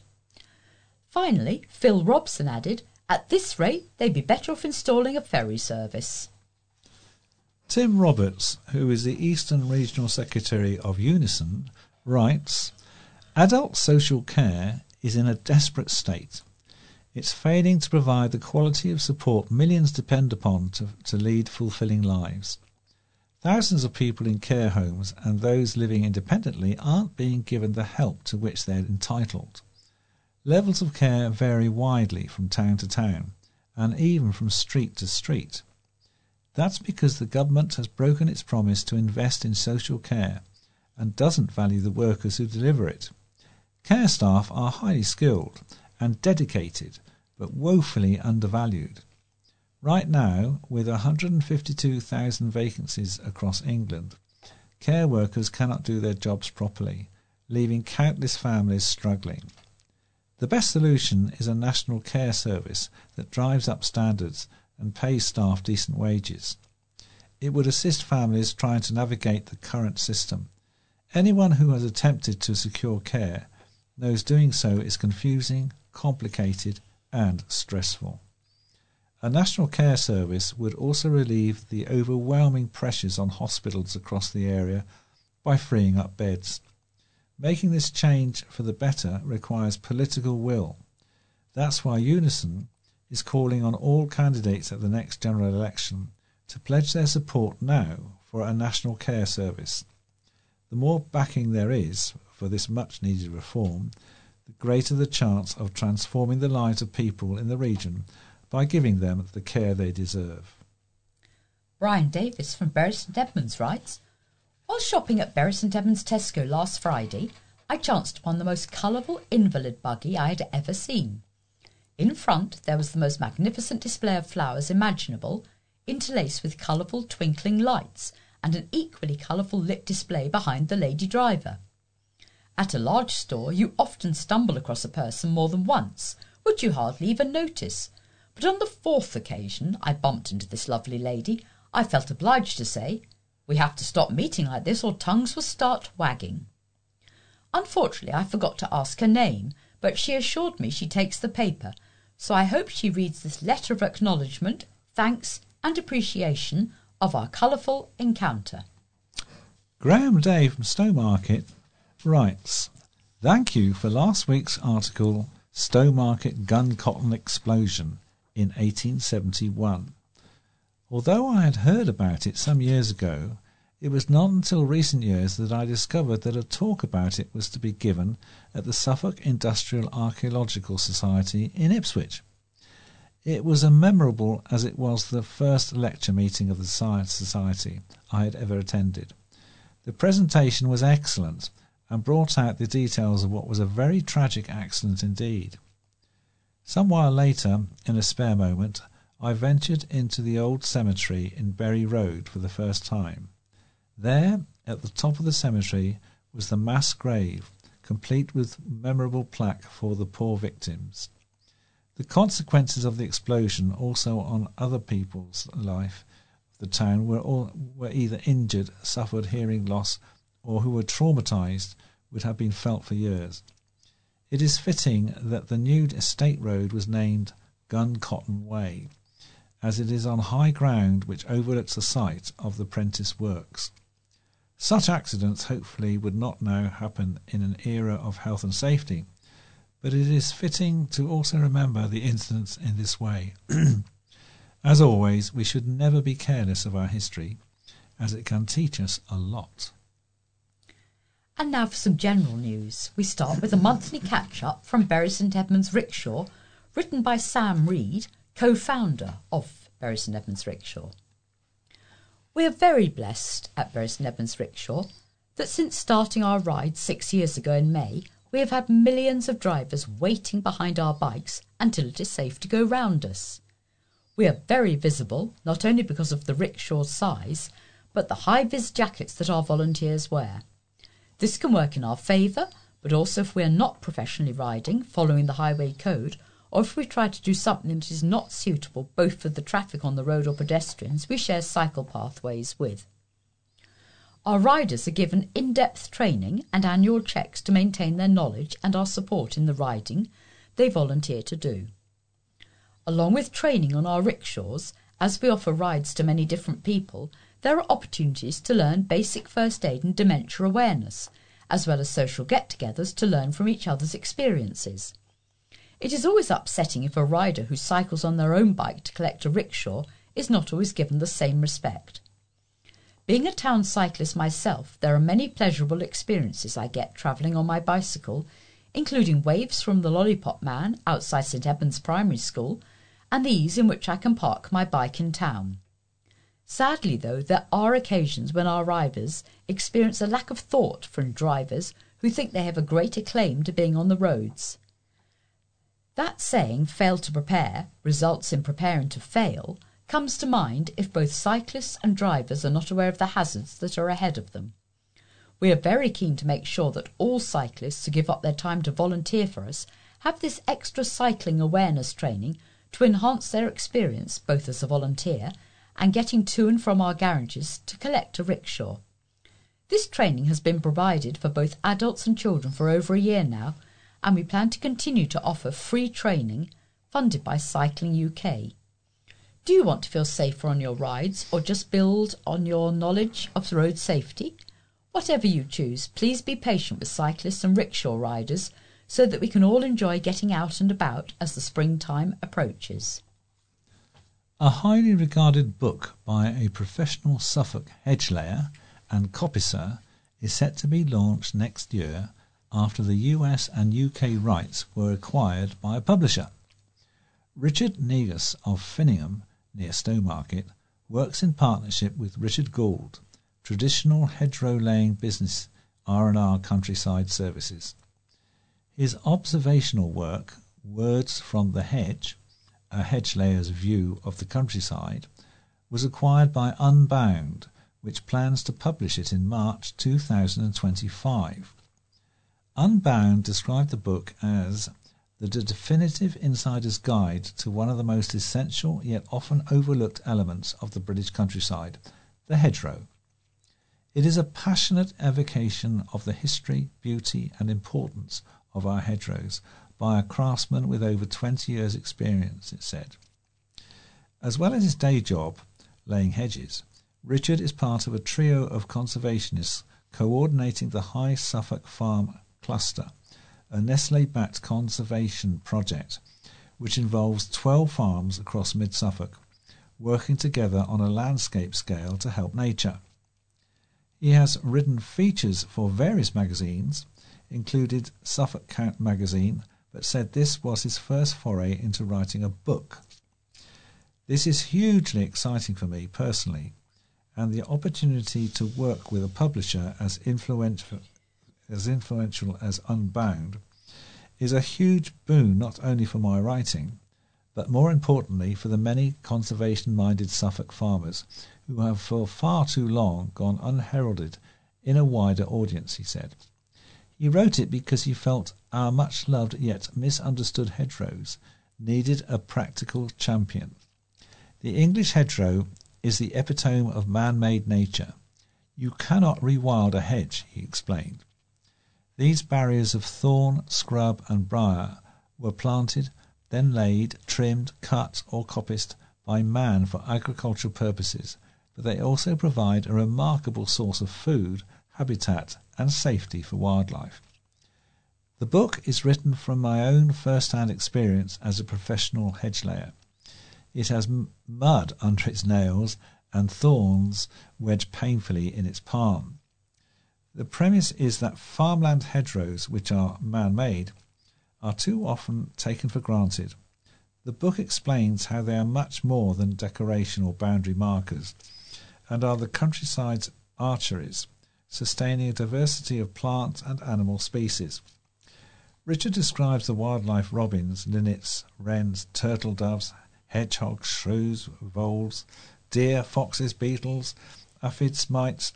Finally, Phil Robson added, At this rate, they'd be better off installing a ferry service. Tim Roberts, who is the Eastern Regional Secretary of Unison, writes Adult social care is in a desperate state. It's failing to provide the quality of support millions depend upon to, to lead fulfilling lives. Thousands of people in care homes and those living independently aren't being given the help to which they're entitled. Levels of care vary widely from town to town and even from street to street. That's because the government has broken its promise to invest in social care and doesn't value the workers who deliver it. Care staff are highly skilled and dedicated, but woefully undervalued. Right now, with 152,000 vacancies across England, care workers cannot do their jobs properly, leaving countless families struggling. The best solution is a national care service that drives up standards and pays staff decent wages. It would assist families trying to navigate the current system. Anyone who has attempted to secure care knows doing so is confusing, complicated, and stressful. A national care service would also relieve the overwhelming pressures on hospitals across the area by freeing up beds. Making this change for the better requires political will. That's why Unison is calling on all candidates at the next general election to pledge their support now for a national care service. The more backing there is for this much needed reform, the greater the chance of transforming the lives of people in the region by giving them the care they deserve. Brian Davis from Bury St Edmunds writes While shopping at Bury St Edmunds Tesco last Friday, I chanced upon the most colourful invalid buggy I had ever seen. In front there was the most magnificent display of flowers imaginable, interlaced with colourful twinkling lights, and an equally colourful lit display behind the lady driver. At a large store you often stumble across a person more than once, which you hardly even notice, but on the fourth occasion I bumped into this lovely lady I felt obliged to say, "We have to stop meeting like this or tongues will start wagging." Unfortunately I forgot to ask her name, but she assured me she takes the paper, so I hope she reads this letter of acknowledgment, thanks, and appreciation of our colourful encounter. Graham Day from Stowmarket writes, Thank you for last week's article, Stowmarket Gun Cotton Explosion in 1871. Although I had heard about it some years ago, it was not until recent years that I discovered that a talk about it was to be given at the Suffolk Industrial Archaeological Society in Ipswich. It was as memorable as it was the first lecture meeting of the Science Society I had ever attended. The presentation was excellent and brought out the details of what was a very tragic accident indeed. Some while later, in a spare moment, I ventured into the old cemetery in Bury Road for the first time. There, at the top of the cemetery, was the mass grave, complete with memorable plaque for the poor victims. The consequences of the explosion also on other people's life the town were all were either injured, suffered hearing loss, or who were traumatized would have been felt for years. It is fitting that the new estate road was named Gun Cotton Way, as it is on high ground which overlooks the site of the Prentice Works. Such accidents hopefully would not now happen in an era of health and safety, but it is fitting to also remember the incidents in this way. as always, we should never be careless of our history, as it can teach us a lot. And now for some general news. We start with a monthly catch up from Bury St Edmunds Rickshaw, written by Sam Reed, co founder of Bury St Edmunds Rickshaw. We are very blessed at Bury St Rickshaw that since starting our ride six years ago in May, we have had millions of drivers waiting behind our bikes until it is safe to go round us. We are very visible, not only because of the rickshaw's size, but the high vis jackets that our volunteers wear. This can work in our favour, but also if we are not professionally riding, following the highway code, or if we try to do something that is not suitable both for the traffic on the road or pedestrians we share cycle pathways with. Our riders are given in depth training and annual checks to maintain their knowledge and our support in the riding they volunteer to do. Along with training on our rickshaws, as we offer rides to many different people, there are opportunities to learn basic first aid and dementia awareness, as well as social get togethers to learn from each other's experiences. It is always upsetting if a rider who cycles on their own bike to collect a rickshaw is not always given the same respect. Being a town cyclist myself, there are many pleasurable experiences I get travelling on my bicycle, including waves from the Lollipop Man outside St Edmunds Primary School, and these in which I can park my bike in town. Sadly, though, there are occasions when our riders experience a lack of thought from drivers who think they have a greater claim to being on the roads. That saying, fail to prepare results in preparing to fail, comes to mind if both cyclists and drivers are not aware of the hazards that are ahead of them. We are very keen to make sure that all cyclists who give up their time to volunteer for us have this extra cycling awareness training to enhance their experience both as a volunteer and getting to and from our garages to collect a rickshaw. This training has been provided for both adults and children for over a year now and we plan to continue to offer free training funded by Cycling UK. Do you want to feel safer on your rides or just build on your knowledge of road safety? Whatever you choose, please be patient with cyclists and rickshaw riders so that we can all enjoy getting out and about as the springtime approaches. A highly regarded book by a professional Suffolk hedge layer and coppicer is set to be launched next year after the US and UK rights were acquired by a publisher. Richard Negus of Finningham, near Stowmarket, works in partnership with Richard Gould, traditional hedgerow laying business R&R Countryside Services. His observational work, Words from the Hedge, a hedge layer's view of the countryside, was acquired by Unbound, which plans to publish it in March 2025. Unbound described the book as the definitive insider's guide to one of the most essential yet often overlooked elements of the British countryside, the hedgerow. It is a passionate evocation of the history, beauty, and importance of our hedgerows by a craftsman with over 20 years' experience, it said. As well as his day job, laying hedges, Richard is part of a trio of conservationists coordinating the High Suffolk Farm Cluster, a Nestle backed conservation project which involves 12 farms across mid Suffolk working together on a landscape scale to help nature. He has written features for various magazines, included Suffolk Count magazine, but said this was his first foray into writing a book. This is hugely exciting for me personally, and the opportunity to work with a publisher as influential as influential as Unbound is a huge boon not only for my writing, but more importantly for the many conservation minded Suffolk farmers who have for far too long gone unheralded in a wider audience, he said. He wrote it because he felt our much loved yet misunderstood hedgerows needed a practical champion. The English hedgerow is the epitome of man made nature. You cannot rewild a hedge, he explained. These barriers of thorn, scrub, and briar were planted, then laid, trimmed, cut, or coppiced by man for agricultural purposes, but they also provide a remarkable source of food, habitat, and safety for wildlife. The book is written from my own first hand experience as a professional hedge layer. It has mud under its nails and thorns wedged painfully in its palm. The premise is that farmland hedgerows, which are man made, are too often taken for granted. The book explains how they are much more than decoration or boundary markers and are the countryside's arteries, sustaining a diversity of plant and animal species. Richard describes the wildlife robins, linnets, wrens, turtle doves, hedgehogs, shrews, voles, deer, foxes, beetles, aphids, mites,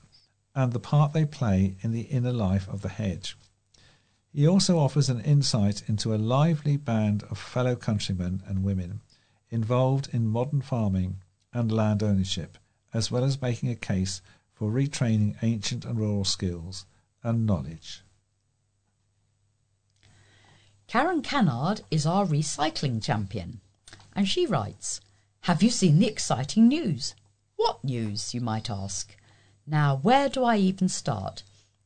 and the part they play in the inner life of the hedge. He also offers an insight into a lively band of fellow countrymen and women involved in modern farming and land ownership, as well as making a case for retraining ancient and rural skills and knowledge. Karen Cannard is our recycling champion, and she writes Have you seen the exciting news? What news, you might ask? Now, where do I even start?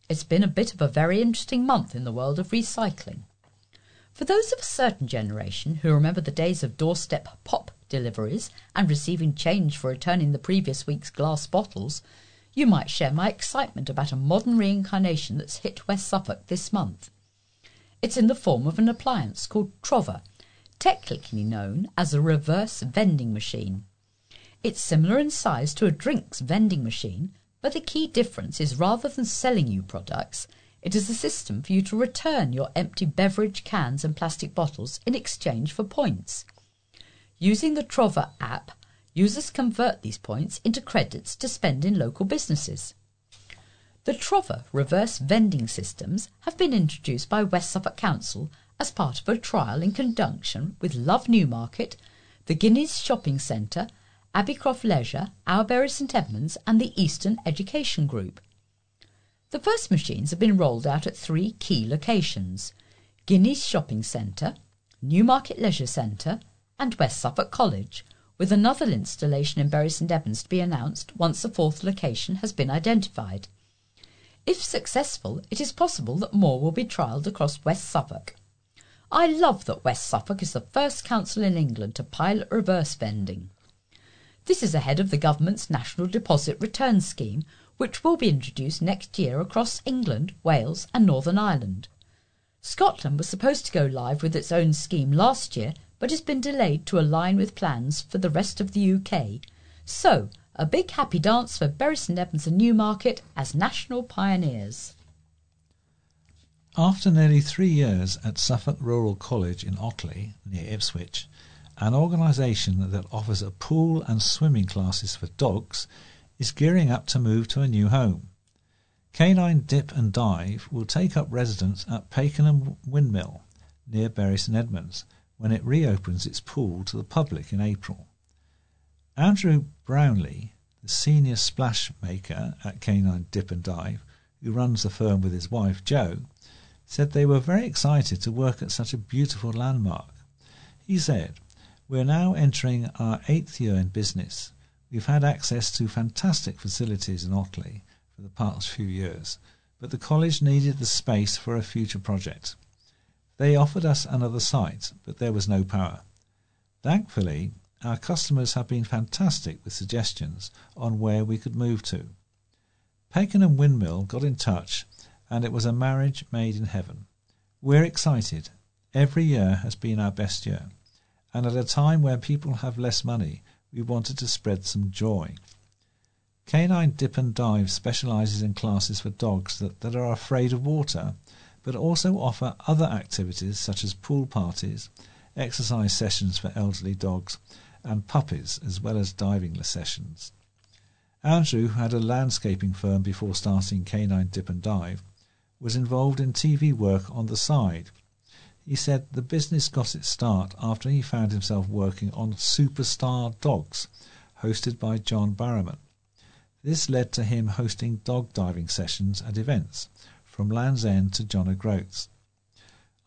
It's been a bit of a very interesting month in the world of recycling. For those of a certain generation who remember the days of doorstep pop deliveries and receiving change for returning the previous week's glass bottles, you might share my excitement about a modern reincarnation that's hit West Suffolk this month. It's in the form of an appliance called Trover, technically known as a reverse vending machine. It's similar in size to a drinks vending machine, but the key difference is rather than selling you products, it is a system for you to return your empty beverage cans and plastic bottles in exchange for points. Using the Trover app, users convert these points into credits to spend in local businesses. The Trover reverse vending systems have been introduced by West Suffolk Council as part of a trial in conjunction with Love Newmarket, the Guineas Shopping Centre Abbeycroft Leisure, Our Bury St Edmunds, and the Eastern Education Group. The first machines have been rolled out at three key locations Guineas Shopping Centre, Newmarket Leisure Centre, and West Suffolk College, with another installation in Bury St Edmunds to be announced once a fourth location has been identified. If successful, it is possible that more will be trialled across West Suffolk. I love that West Suffolk is the first council in England to pilot reverse vending. This is ahead of the government's National Deposit Return Scheme, which will be introduced next year across England, Wales, and Northern Ireland. Scotland was supposed to go live with its own scheme last year, but has been delayed to align with plans for the rest of the UK. So, a big happy dance for Bury St Edmunds and Newmarket as national pioneers. After nearly three years at Suffolk Rural College in Otley, near Ipswich, an organisation that offers a pool and swimming classes for dogs is gearing up to move to a new home. Canine Dip and Dive will take up residence at Pakenham Windmill, near Bury St Edmunds, when it reopens its pool to the public in April. Andrew Brownlee, the senior splash maker at Canine Dip and Dive, who runs the firm with his wife Jo, said they were very excited to work at such a beautiful landmark. He said, We're now entering our eighth year in business. We've had access to fantastic facilities in Otley for the past few years, but the college needed the space for a future project. They offered us another site, but there was no power. Thankfully, our customers have been fantastic with suggestions on where we could move to. Pakenham Windmill got in touch and it was a marriage made in heaven. We're excited. Every year has been our best year, and at a time where people have less money, we wanted to spread some joy. Canine Dip and Dive specializes in classes for dogs that, that are afraid of water, but also offer other activities such as pool parties, exercise sessions for elderly dogs, and puppies, as well as diving sessions. Andrew who had a landscaping firm before starting Canine Dip and Dive, was involved in TV work on the side. He said the business got its start after he found himself working on Superstar Dogs, hosted by John Barrowman. This led to him hosting dog diving sessions at events, from Land's End to John O'Groats.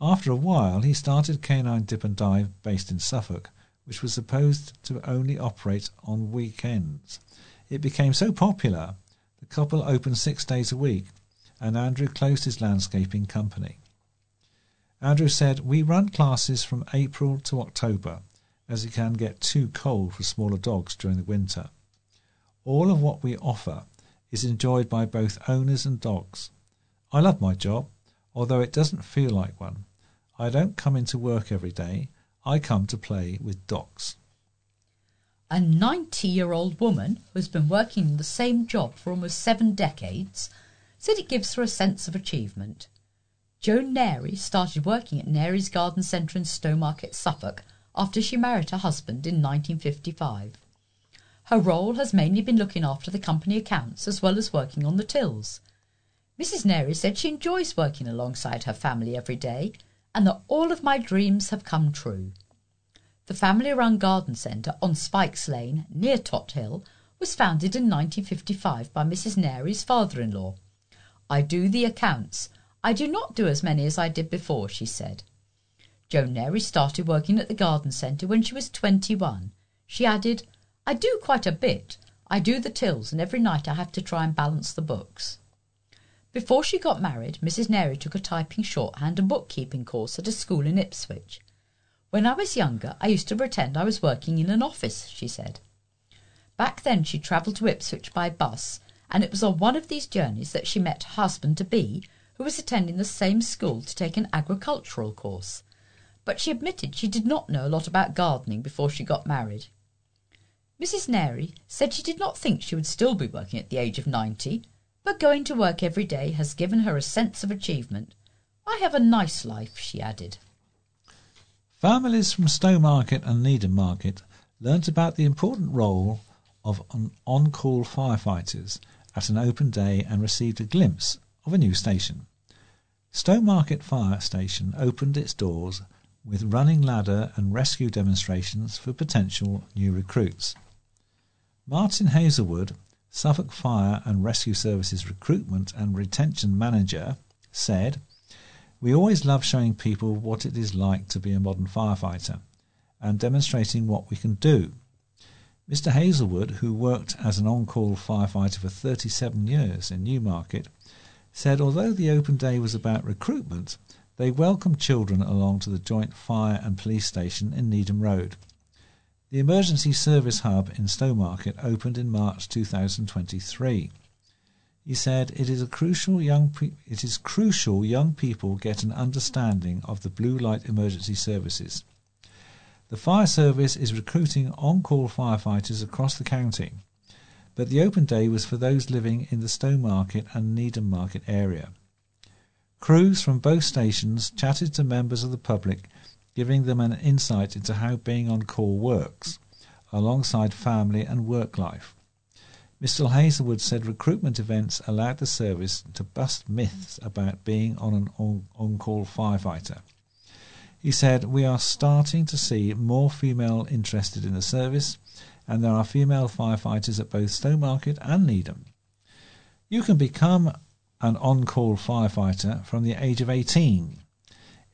After a while, he started Canine Dip and Dive, based in Suffolk, which was supposed to only operate on weekends. It became so popular, the couple opened six days a week and Andrew closed his landscaping company. Andrew said, We run classes from April to October, as it can get too cold for smaller dogs during the winter. All of what we offer is enjoyed by both owners and dogs. I love my job, although it doesn't feel like one. I don't come into work every day, I come to play with dogs. A 90 year old woman who has been working in the same job for almost seven decades said it gives her a sense of achievement. Joan Nary started working at Nary's Garden Centre in Stowmarket, Suffolk, after she married her husband in 1955. Her role has mainly been looking after the company accounts as well as working on the tills. Mrs. Nary said she enjoys working alongside her family every day and that all of my dreams have come true. The family run garden centre on Spikes Lane, near Tothill, was founded in 1955 by Mrs. Nary's father in law. I do the accounts. I do not do as many as I did before, she said. Joan Nary started working at the garden centre when she was 21. She added, I do quite a bit. I do the tills, and every night I have to try and balance the books. Before she got married, Mrs. Nary took a typing shorthand and bookkeeping course at a school in Ipswich. When I was younger, I used to pretend I was working in an office, she said. Back then she travelled to Ipswich by bus and it was on one of these journeys that she met her husband to be, who was attending the same school to take an agricultural course. But she admitted she did not know a lot about gardening before she got married. Mrs. Nary said she did not think she would still be working at the age of ninety, but going to work every day has given her a sense of achievement. I have a nice life, she added. Families from Stowmarket and Needham Market learnt about the important role of on-call firefighters at an open day and received a glimpse of a new station. Stowmarket Fire Station opened its doors with running ladder and rescue demonstrations for potential new recruits. Martin Hazelwood, Suffolk Fire and Rescue Services Recruitment and Retention Manager, said, We always love showing people what it is like to be a modern firefighter and demonstrating what we can do. Mr. Hazelwood, who worked as an on-call firefighter for 37 years in Newmarket, said although the open day was about recruitment, they welcomed children along to the joint fire and police station in Needham Road. The emergency service hub in Stowmarket opened in March 2023. He said it is crucial young pe- it is crucial young people get an understanding of the blue light emergency services. The fire service is recruiting on-call firefighters across the county, but the open day was for those living in the Stowmarket and Needham Market area. Crews from both stations chatted to members of the public, giving them an insight into how being on call works, alongside family and work life. Mr. Hazelwood said recruitment events allowed the service to bust myths about being on an on call firefighter. He said, We are starting to see more female interested in the service, and there are female firefighters at both Stowmarket and Needham. You can become an on call firefighter from the age of 18.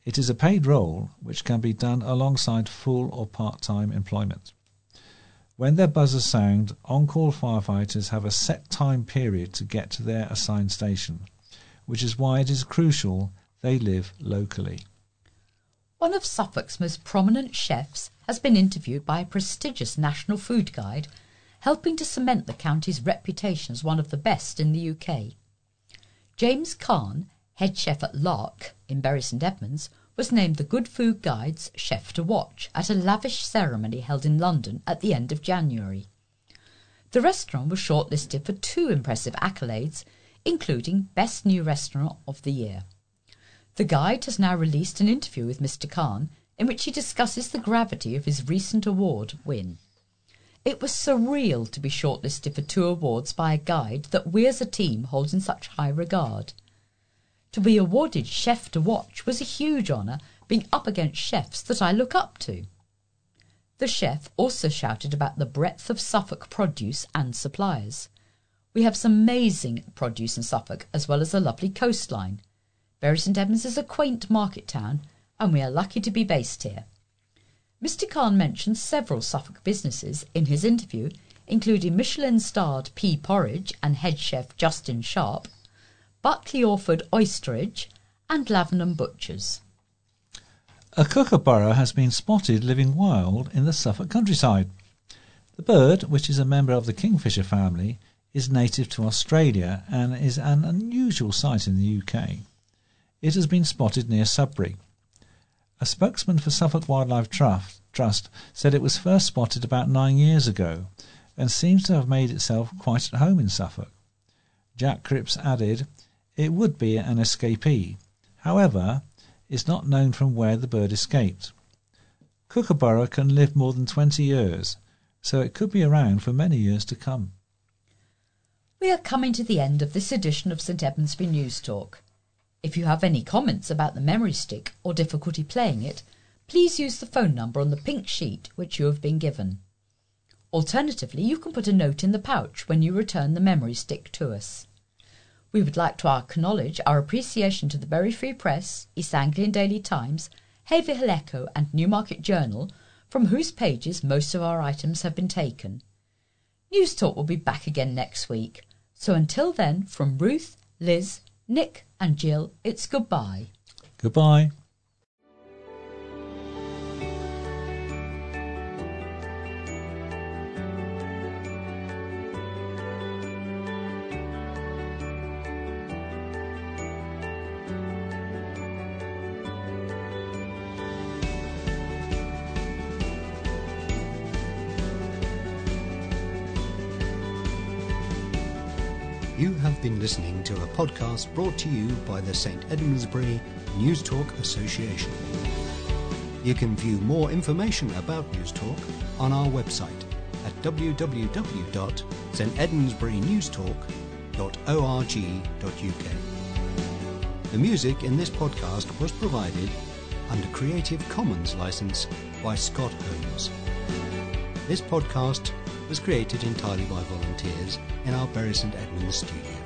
It is a paid role which can be done alongside full or part time employment. When their buzzers sound, on call firefighters have a set time period to get to their assigned station, which is why it is crucial they live locally. One of Suffolk's most prominent chefs has been interviewed by a prestigious national food guide, helping to cement the county's reputation as one of the best in the UK. James Carn, head chef at Lark in Bury St Edmunds, was named the Good Food Guide's Chef to Watch at a lavish ceremony held in London at the end of January. The restaurant was shortlisted for two impressive accolades, including Best New Restaurant of the Year. The Guide has now released an interview with Mr. Carn in which he discusses the gravity of his recent award win. It was surreal to be shortlisted for two awards by a guide that we as a team hold in such high regard. To be awarded Chef to Watch was a huge honour, being up against chefs that I look up to. The chef also shouted about the breadth of Suffolk produce and suppliers. We have some amazing produce in Suffolk, as well as a lovely coastline. Bury St Edmunds is a quaint market town, and we are lucky to be based here. Mr. Carn mentioned several Suffolk businesses in his interview, including Michelin starred Pea Porridge and head chef Justin Sharp, Butley Orford Oysterage, and Lavenham Butchers. A kookaburra has been spotted living wild in the Suffolk countryside. The bird, which is a member of the kingfisher family, is native to Australia and is an unusual sight in the UK. It has been spotted near Sudbury. A spokesman for Suffolk Wildlife Trust said it was first spotted about nine years ago and seems to have made itself quite at home in Suffolk. Jack Cripps added, It would be an escapee. However, it's not known from where the bird escaped. Kookaburra can live more than 20 years, so it could be around for many years to come. We are coming to the end of this edition of St Edmundsbury News Talk. If you have any comments about the memory stick or difficulty playing it, please use the phone number on the pink sheet which you have been given. Alternatively, you can put a note in the pouch when you return the memory stick to us. We would like to acknowledge our appreciation to the Bury Free Press, East Anglian Daily Times, Haverhill Echo, and Newmarket Journal, from whose pages most of our items have been taken. News Talk will be back again next week. So until then, from Ruth, Liz, Nick, and Jill, it's goodbye. Goodbye. You have been listening to a podcast brought to you by the St Edmundsbury News Talk Association. You can view more information about News Talk on our website at www.stedmundsburynewstalk.org.uk. The music in this podcast was provided under Creative Commons license by Scott Holmes. This podcast was created entirely by volunteers in our Bury St Edmunds studio.